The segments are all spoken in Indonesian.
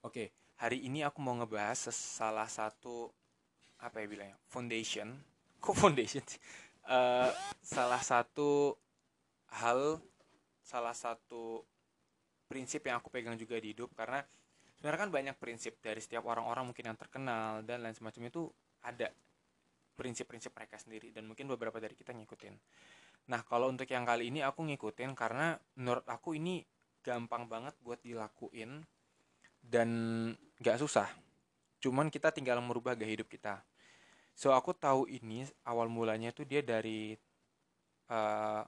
Oke, hari ini aku mau ngebahas salah satu apa ya bilangnya foundation. Kok foundation? sih? Eh, salah satu hal, salah satu prinsip yang aku pegang juga di hidup karena sebenarnya kan banyak prinsip dari setiap orang-orang mungkin yang terkenal dan lain semacam itu ada prinsip-prinsip mereka sendiri dan mungkin beberapa dari kita ngikutin. Nah, kalau untuk yang kali ini aku ngikutin karena menurut aku ini gampang banget buat dilakuin dan gak susah. Cuman kita tinggal merubah gaya hidup kita. So aku tahu ini awal mulanya tuh dia dari uh,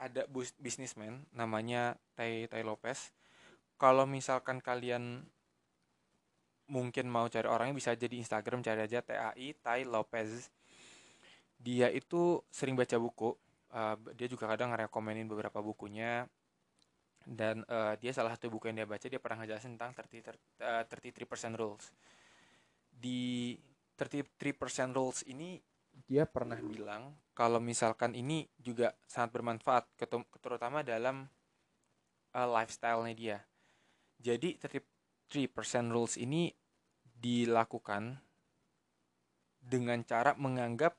ada bus bisnismen namanya Tai Tai Lopez. Kalau misalkan kalian mungkin mau cari orangnya bisa aja di Instagram cari aja TAI Tai Lopez. Dia itu sering baca buku. Uh, dia juga kadang ngerekomenin beberapa bukunya dan uh, dia salah satu buku yang dia baca dia pernah ngejelasin tentang 30, uh, 33% rules. Di 33% rules ini dia pernah bilang kalau misalkan ini juga sangat bermanfaat terutama dalam uh, lifestyle-nya dia. Jadi 33% rules ini dilakukan dengan cara menganggap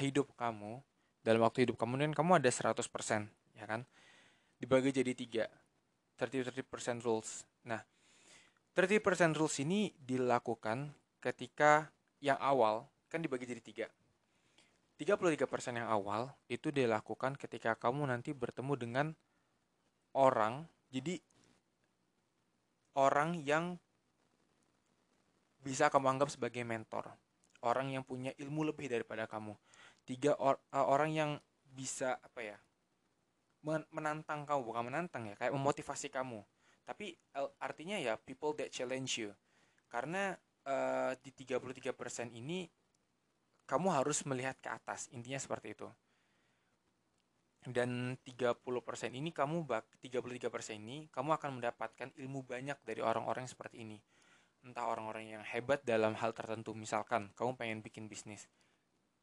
hidup kamu dalam waktu hidup kamu dan kamu ada 100% ya kan dibagi jadi tiga. 30-30% rules. Nah 30% rules ini dilakukan ketika yang awal kan dibagi jadi tiga. 33% yang awal itu dilakukan ketika kamu nanti bertemu dengan orang jadi orang yang bisa kamu anggap sebagai mentor. Orang yang punya ilmu lebih daripada kamu. Tiga or, uh, orang yang bisa apa ya menantang kamu bukan menantang ya kayak memotivasi kamu. Tapi artinya ya people that challenge you. Karena uh, di 33% ini kamu harus melihat ke atas intinya seperti itu. Dan 30% ini kamu bak 33% ini kamu akan mendapatkan ilmu banyak dari orang-orang seperti ini. Entah orang-orang yang hebat dalam hal tertentu. Misalkan kamu pengen bikin bisnis.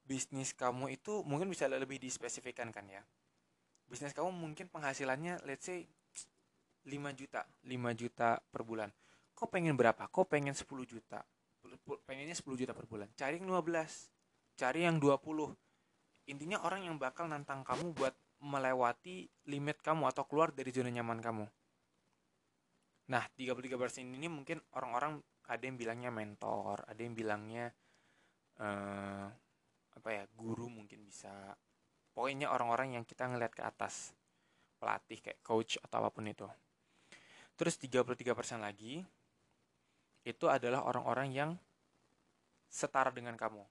Bisnis kamu itu mungkin bisa lebih dispesifikkan kan ya bisnis kamu mungkin penghasilannya let's say 5 juta 5 juta per bulan. Kok pengen berapa? Kok pengen 10 juta? Pengennya 10 juta per bulan. Cari yang 15 cari yang 20 intinya orang yang bakal nantang kamu buat melewati limit kamu atau keluar dari zona nyaman kamu. Nah 33% ini mungkin orang-orang ada yang bilangnya mentor ada yang bilangnya uh, apa ya guru mungkin bisa pokoknya orang-orang yang kita ngeliat ke atas pelatih kayak coach atau apa pun itu. Terus 33% lagi itu adalah orang-orang yang setara dengan kamu.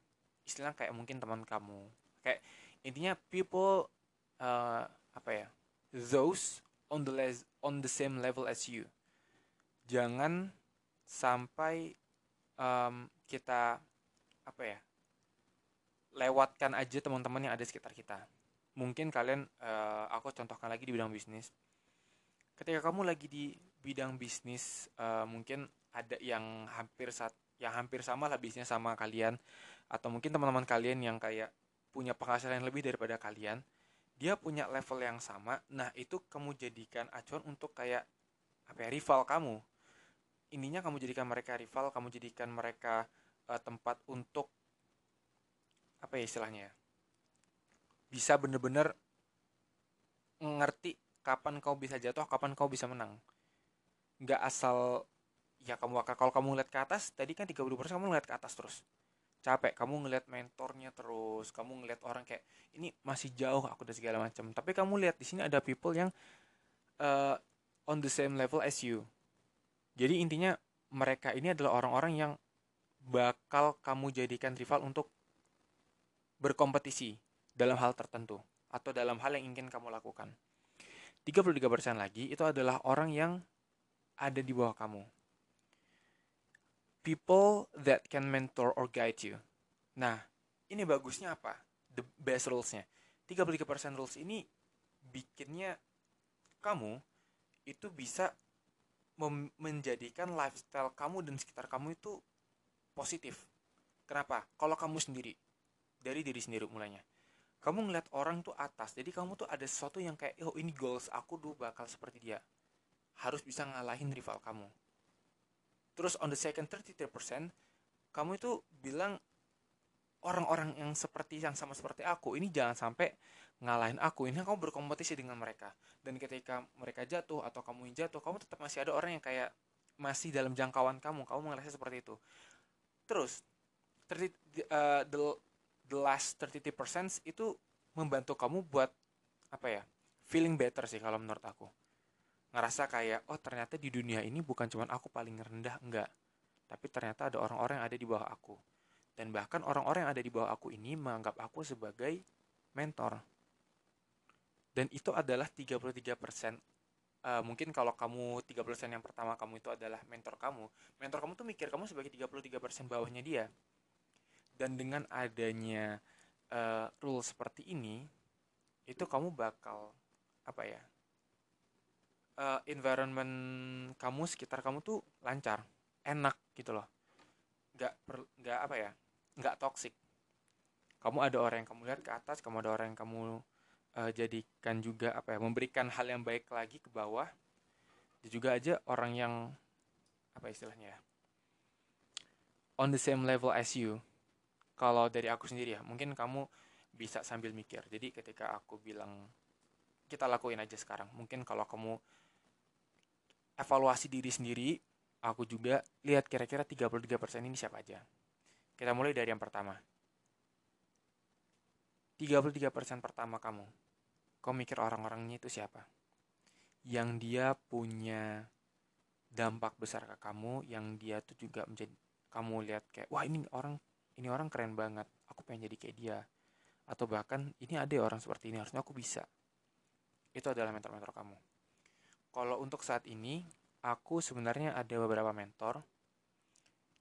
Istilah kayak mungkin teman kamu. Kayak intinya people uh, apa ya those on the les on the same level as you. Jangan sampai um, kita apa ya lewatkan aja teman-teman yang ada sekitar kita. Mungkin kalian, uh, aku contohkan lagi di bidang bisnis. Ketika kamu lagi di bidang bisnis, uh, mungkin ada yang hampir saat yang hampir sama lah bisnisnya sama kalian, atau mungkin teman-teman kalian yang kayak punya penghasilan yang lebih daripada kalian, dia punya level yang sama. Nah itu kamu jadikan acuan untuk kayak apa ya rival kamu. Ininya kamu jadikan mereka rival, kamu jadikan mereka uh, tempat untuk apa ya istilahnya ya? Bisa bener-bener ngerti kapan kau bisa jatuh kapan kau bisa menang. Nggak asal ya kamu kalau kamu ngeliat ke atas tadi kan 30% kamu ngeliat ke atas terus. Capek kamu ngeliat mentornya terus kamu ngeliat orang kayak ini masih jauh aku dan segala macam. Tapi kamu lihat di sini ada people yang uh, on the same level as you. Jadi intinya mereka ini adalah orang-orang yang bakal kamu jadikan rival untuk berkompetisi dalam hal tertentu atau dalam hal yang ingin kamu lakukan. 33% lagi itu adalah orang yang ada di bawah kamu. People that can mentor or guide you. Nah, ini bagusnya apa? The best rules-nya. 33% rules ini bikinnya kamu itu bisa menjadikan lifestyle kamu dan sekitar kamu itu positif. Kenapa? Kalau kamu sendiri dari diri sendiri mulainya. Kamu ngeliat orang tuh atas jadi kamu tuh ada sesuatu yang kayak oh ini goals aku tuh bakal seperti dia. Harus bisa ngalahin rival kamu. Terus on the second 33% kamu itu bilang orang-orang yang seperti yang sama seperti aku ini jangan sampai ngalahin aku. Ini kamu berkompetisi dengan mereka. Dan ketika mereka jatuh atau kamu yang jatuh kamu tetap masih ada orang yang kayak masih dalam jangkauan kamu. Kamu mengerasa seperti itu. Terus 30, uh, the, the last 33% itu membantu kamu buat apa ya feeling better sih kalau menurut aku. Ngerasa kayak oh ternyata di dunia ini bukan cuma aku paling rendah enggak. Tapi ternyata ada orang-orang yang ada di bawah aku. Dan bahkan orang-orang yang ada di bawah aku ini menganggap aku sebagai mentor. Dan itu adalah 33% uh, mungkin kalau kamu 30% yang pertama kamu itu adalah mentor kamu mentor kamu tuh mikir kamu sebagai 33% bawahnya dia dan dengan adanya uh, rule seperti ini itu kamu bakal apa ya uh, environment kamu sekitar kamu tuh lancar enak gitu loh. Nggak nggak apa ya nggak toxic. Kamu ada orang yang kamu lihat ke atas kamu ada orang yang kamu uh, jadikan juga apa ya memberikan hal yang baik lagi ke bawah. Dan juga aja orang yang apa istilahnya ya on the same level as you kalau dari aku sendiri ya mungkin kamu bisa sambil mikir jadi ketika aku bilang kita lakuin aja sekarang mungkin kalau kamu evaluasi diri sendiri aku juga lihat kira-kira 33% ini siapa aja kita mulai dari yang pertama. 33% pertama kamu. Kau mikir orang-orangnya itu siapa? Yang dia punya dampak besar ke kamu, yang dia tuh juga menjadi kamu lihat kayak wah ini orang ini orang keren banget, aku pengen jadi kayak dia. Atau bahkan ini ada orang seperti ini, harusnya aku bisa. Itu adalah mentor-mentor kamu. Kalau untuk saat ini, aku sebenarnya ada beberapa mentor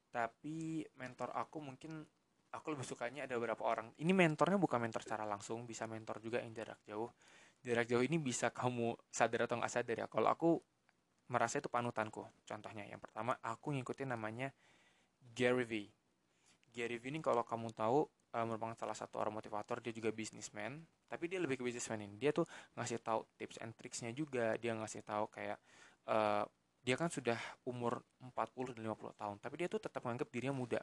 tapi mentor aku mungkin aku lebih sukanya ada beberapa orang ini mentornya bukan mentor secara langsung bisa mentor juga yang jarak jauh jarak jauh ini bisa kamu sadar atau nggak sadar ya kalau aku merasa itu panutanku contohnya yang pertama aku ngikutin namanya Gary V V ini kalau kamu tahu uh, merupakan salah satu orang motivator dia juga bisnismen tapi dia lebih ke bisnismen ini. Dia tuh ngasih tahu tips and tricksnya juga. Dia ngasih tahu kayak uh, dia kan sudah umur 40 dan 50 tahun tapi dia tuh tetap menganggap dirinya muda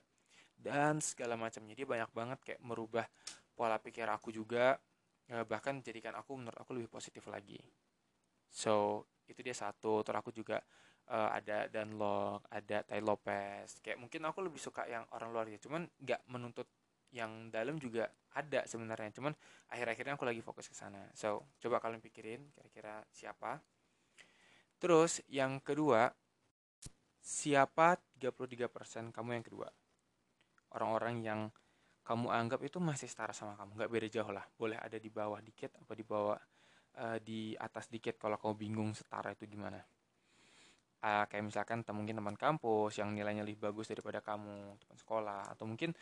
dan segala macamnya. Dia banyak banget kayak merubah pola pikir aku juga eh, bahkan jadikan aku menurut aku lebih positif lagi. So itu dia satu. Terus aku juga uh, ada Danlog ada Tai Lopez kayak mungkin aku lebih suka yang orang luar ya cuman nggak menuntut yang dalam juga ada sebenarnya cuman akhir-akhirnya aku lagi fokus ke sana so coba kalian pikirin kira-kira siapa Terus yang kedua, siapa 33% kamu yang kedua? Orang-orang yang kamu anggap itu masih setara sama kamu, nggak beda jauh lah. Boleh ada di bawah dikit apa di bawah uh, di atas dikit kalau kamu bingung setara itu gimana. Uh, kayak misalkan mungkin teman kampus yang nilainya lebih bagus daripada kamu, teman sekolah, atau mungkin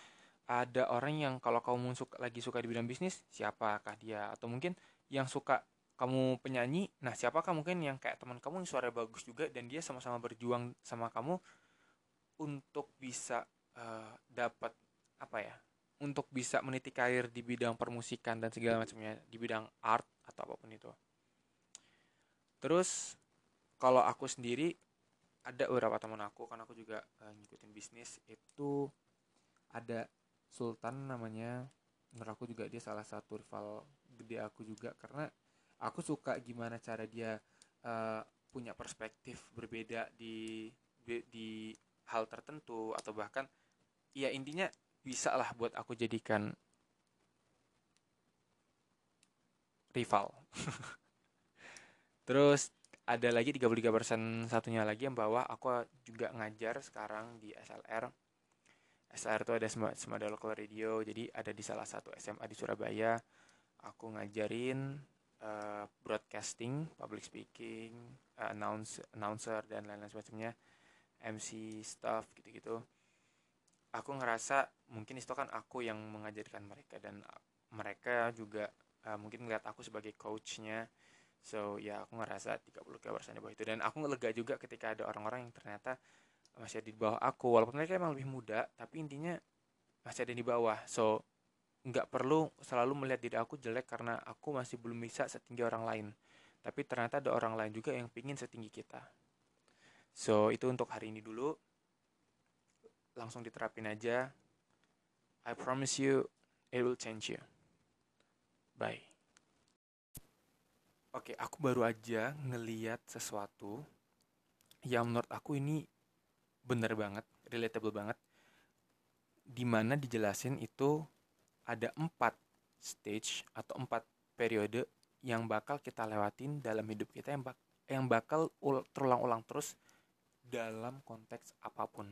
ada orang yang kalau kamu suka, lagi suka di bidang bisnis, siapakah dia? Atau mungkin yang suka kamu penyanyi nah siapakah mungkin yang kayak teman kamu yang suara bagus juga dan dia sama-sama berjuang sama kamu untuk bisa uh, dapat apa ya untuk bisa meniti karir di bidang permusikan dan segala macamnya di bidang art atau apa pun itu terus kalau aku sendiri ada beberapa teman aku kan aku juga uh, ngikutin bisnis itu ada Sultan namanya menurut aku juga dia salah satu rival gede aku juga karena aku suka gimana cara dia uh, punya perspektif berbeda di di hal tertentu atau bahkan ya intinya bisa lah buat aku jadikan rival. Terus ada lagi 33% satunya lagi yang bawa aku juga ngajar sekarang di SLR. SLR itu ada Semada Local Radio, jadi ada di salah satu SMA di Surabaya. Aku ngajarin uh, broadcasting, public speaking, uh, announce announcer dan lain-lain sebagainya, MC stuff gitu-gitu. Aku ngerasa mungkin itu kan aku yang mengajarkan mereka dan mereka juga uh, mungkin ngeliat aku sebagai coachnya. So ya aku ngerasa 33% di bawah itu dan aku lega juga ketika ada orang-orang yang ternyata masih ada di bawah aku walaupun mereka emang lebih muda tapi intinya masih ada di bawah. So nggak perlu selalu melihat diri aku jelek karena aku masih belum bisa setinggi orang lain. Tapi ternyata ada orang lain juga yang pingin setinggi kita. So, itu untuk hari ini dulu. langsung diterapin aja I promise you it will change you bye oke aku baru aja ngeliat sesuatu yang menurut aku ini bener banget relatable banget. Di mana dijelasin itu ada empat stage atau empat periode yang bakal kita lewatin dalam hidup kita yang bak yang bakal terulang-ulang terus dalam konteks apa pun.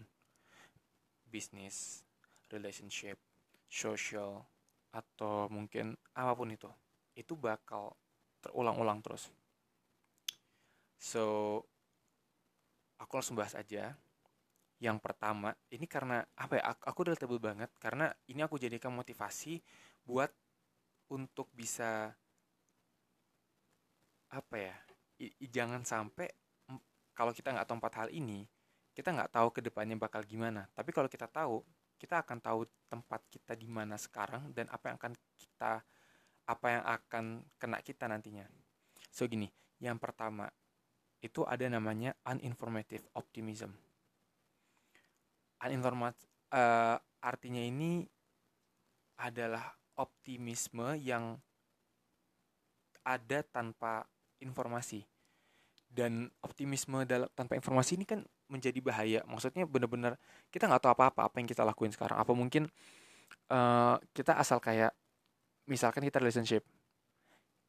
Bisnis relationship social atau mungkin apa pun itu. Itu bakal terulang-ulang terus. So aku langsung bahas aja. Yang pertama ini karena apa ya aku, aku tebel banget karena ini aku jadikan motivasi buat untuk bisa apa ya i, i, jangan sampai kalau kita nggak tahu empat hal ini kita nggak tahu ke depannya bakal gimana. Tapi kalau kita tahu kita akan tahu tempat kita di mana sekarang dan apa yang akan kita apa yang akan kena kita nantinya. So gini yang pertama itu ada namanya uninformative optimism. Uninformat uh, artinya ini adalah optimisme yang ada tanpa informasi. Dan optimisme dalam tanpa informasi ini kan menjadi bahaya. Maksudnya benar-benar kita nggak tahu apa-apa apa yang kita lakuin sekarang. Apa mungkin uh, kita asal kayak misalkan kita relationship.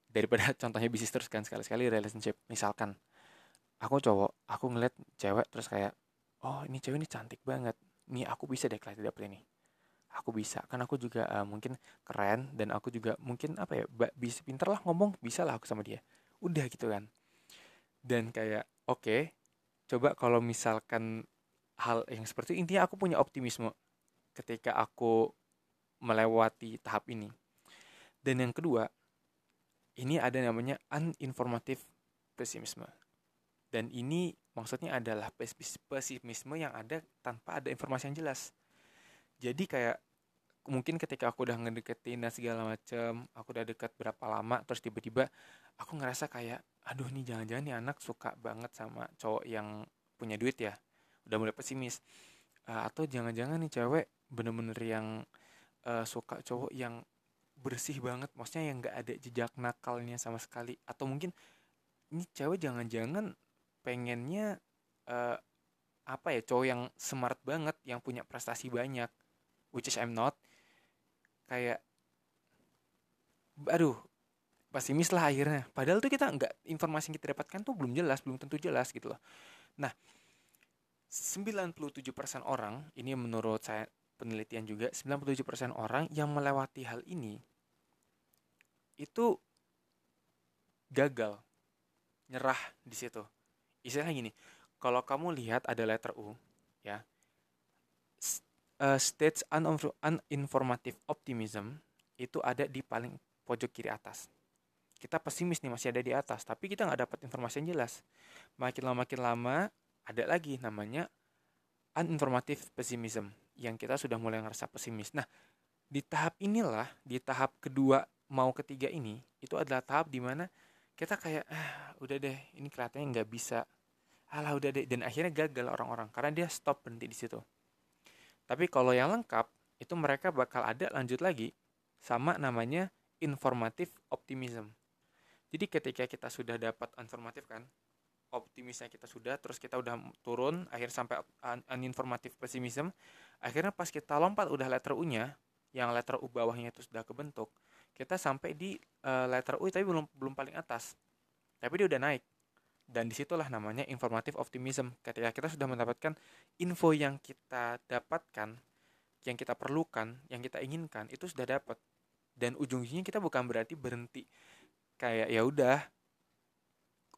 Daripada contohnya bisnis terus kan sekali-sekali relationship. Misalkan aku cowok aku ngeliat cewek terus kayak oh ini cewek ini cantik banget. Nih aku bisa deh kelas dapet ini. Aku bisa kan aku juga uh, mungkin keren dan aku juga mungkin apa ya bisa pinter lah ngomong bisa lah aku sama dia. Udah gitu kan. Dan kayak oke okay, coba kalau misalkan hal yang seperti itu intinya aku punya optimisme ketika aku melewati tahap ini dan yang kedua ini ada namanya uninformative pesimisme dan ini maksudnya adalah pesimisme yang ada tanpa ada informasi yang jelas. Jadi kayak mungkin ketika aku udah ngedeketin dan segala macem aku udah dekat berapa lama terus tiba-tiba aku ngerasa kayak aduh nih jangan-jangan nih anak suka banget sama cowok yang punya duit ya. Udah mulai pesimis. Uh, atau jangan-jangan nih cewek bener-bener yang uh, suka cowok yang bersih banget maksudnya yang nggak ada jejak nakalnya sama sekali. Atau mungkin ini cewek jangan-jangan pengennya uh, apa ya cowok yang smart banget yang punya prestasi banyak. Which is I'm not. Kayak aduh pesimis lah akhirnya. Padahal tuh kita nggak informasi yang kita dapatkan tuh belum jelas belum tentu jelas gitu loh. Nah 97% orang ini menurut saya penelitian juga 97% orang yang melewati hal ini itu gagal nyerah di situ istilahnya gini kalau kamu lihat ada letter U ya uh, states uninformative optimism itu ada di paling pojok kiri atas. Kita pesimis nih masih ada di atas, tapi kita nggak dapat informasi yang jelas. Makin lama makin lama ada lagi namanya uninformative pessimism yang kita sudah mulai ngerasa pesimis. Nah, di tahap inilah, di tahap kedua mau ketiga ini, itu adalah tahap di mana kita kayak, ah, udah deh, ini kelihatannya nggak bisa. Alah udah deh, dan akhirnya gagal orang-orang karena dia stop berhenti di situ. Tapi kalau yang lengkap, itu mereka bakal ada lanjut lagi sama namanya informatif optimism. Jadi ketika kita sudah dapat informatif kan, optimisnya kita sudah, terus kita udah turun, akhir sampai uninformatif pesimism, akhirnya pas kita lompat udah letter U-nya, yang letter U bawahnya itu sudah kebentuk, kita sampai di uh, letter U tapi belum belum paling atas. Tapi dia udah naik. Dan di situlah namanya informatif optimism. Ketika kita sudah mendapatkan info yang kita dapatkan, yang kita perlukan, yang kita inginkan, itu sudah dapat. Dan ujung-ujungnya kita bukan berarti berhenti kayak ya udah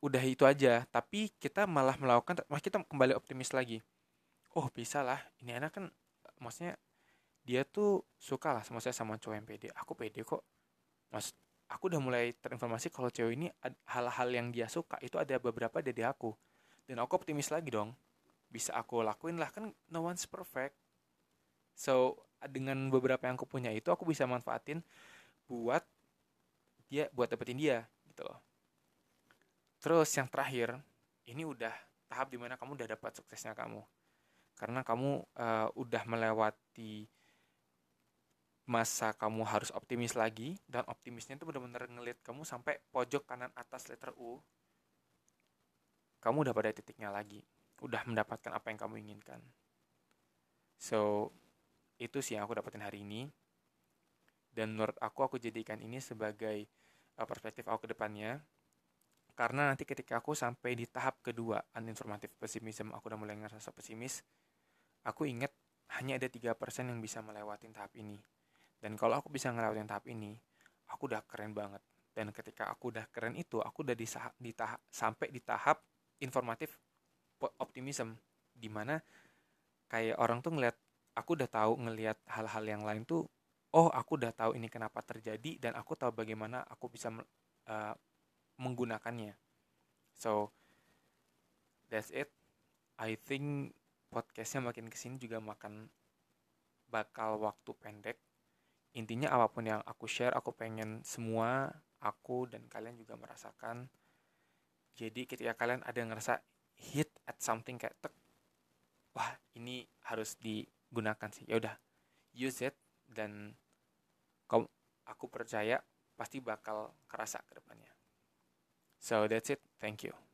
udah itu aja tapi kita malah melakukan malah kita kembali optimis lagi oh bisa lah ini anak kan maksudnya dia tuh suka lah sama saya sama cowok yang pede aku pede kok mas aku udah mulai terinformasi kalau cewek ini hal-hal yang dia suka itu ada beberapa dari aku. Dan aku optimis lagi dong. Bisa aku lakuin lah kan no one's perfect. So dengan beberapa yang aku punya itu aku bisa manfaatin buat dia buat dapetin dia gitu loh. Terus yang terakhir ini udah tahap di mana kamu udah dapat suksesnya kamu. Karena kamu uh, udah melewati masa kamu harus optimis lagi dan optimisnya itu benar-benar ngeliat kamu sampai pojok kanan atas letter U kamu udah pada titiknya lagi udah mendapatkan apa yang kamu inginkan. So itu sih yang aku dapetin hari ini. Dan menurut aku aku jadikan ini sebagai uh, perspektif aku ke depannya. Karena nanti ketika aku sampai di tahap kedua uninformative pessimism aku udah mulai ngerasa pesimis aku inget hanya ada tiga persen yang bisa melewati tahap ini dan kalau aku bisa ngelewatin tahap ini aku udah keren banget. Dan ketika aku udah keren itu aku udah di, di tahap sampai di tahap informatif optimism. Di mana kayak orang tuh ngeliat aku udah tahu ngelihat hal-hal yang lain tuh oh aku udah tahu ini kenapa terjadi dan aku tahu bagaimana aku bisa uh, menggunakannya. So that's it. I think podcastnya makin ke sini juga makan bakal waktu pendek intinya apa pun yang aku share aku pengen semua aku dan kalian juga merasakan. Jadi ketika kalian ada yang ngerasa hit at something kayak tek wah ini harus digunakan sih. Ya udah use it dan kamu aku percaya pasti bakal kerasa ke depannya. So that's it. Thank you